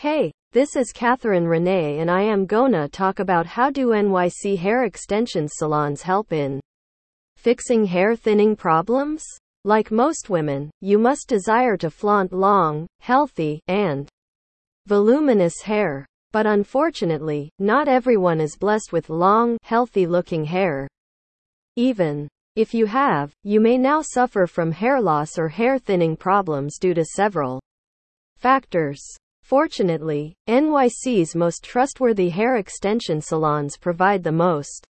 Hey, this is Catherine Renee and I am gonna talk about how do NYC hair extension salons help in fixing hair thinning problems? Like most women, you must desire to flaunt long, healthy, and voluminous hair. But unfortunately, not everyone is blessed with long, healthy looking hair. Even if you have, you may now suffer from hair loss or hair thinning problems due to several factors. Fortunately, NYC's most trustworthy hair extension salons provide the most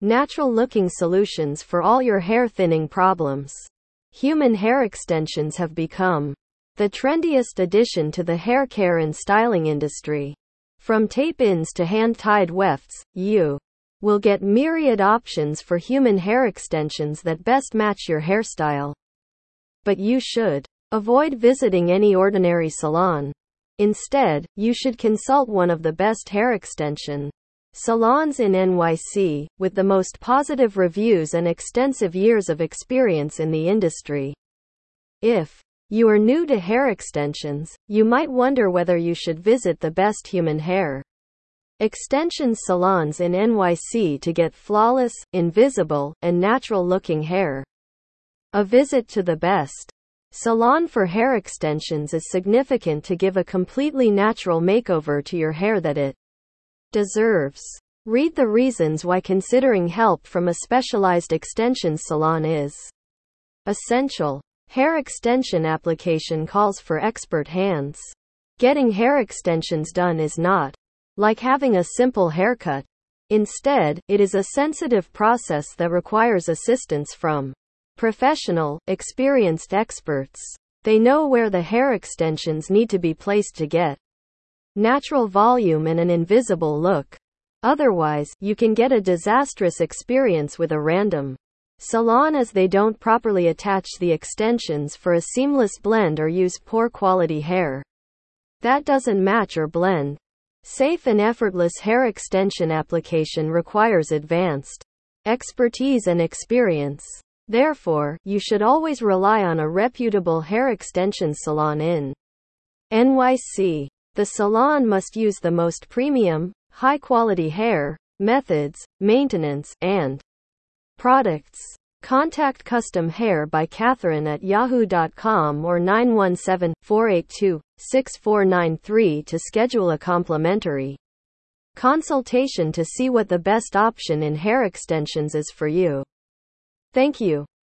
natural looking solutions for all your hair thinning problems. Human hair extensions have become the trendiest addition to the hair care and styling industry. From tape ins to hand tied wefts, you will get myriad options for human hair extensions that best match your hairstyle. But you should avoid visiting any ordinary salon. Instead, you should consult one of the best hair extension salons in NYC, with the most positive reviews and extensive years of experience in the industry. If you are new to hair extensions, you might wonder whether you should visit the best human hair extension salons in NYC to get flawless, invisible, and natural looking hair. A visit to the best salon for hair extensions is significant to give a completely natural makeover to your hair that it deserves. Read the reasons why considering help from a specialized extension salon is essential. Hair extension application calls for expert hands. Getting hair extensions done is not like having a simple haircut. Instead, it is a sensitive process that requires assistance from professional, experienced experts. They know where the hair extensions need to be placed to get natural volume and an invisible look. Otherwise, you can get a disastrous experience with a random salon as they don't properly attach the extensions for a seamless blend or use poor quality hair. That doesn't match or blend. Safe and effortless hair extension application requires advanced expertise and experience. Therefore, you should always rely on a reputable hair extension salon in NYC. The salon must use the most premium, high quality hair, methods, maintenance, and Products. Contact Custom Hair by Catherine at yahoo.com or 917 482 6493 to schedule a complimentary consultation to see what the best option in hair extensions is for you. Thank you.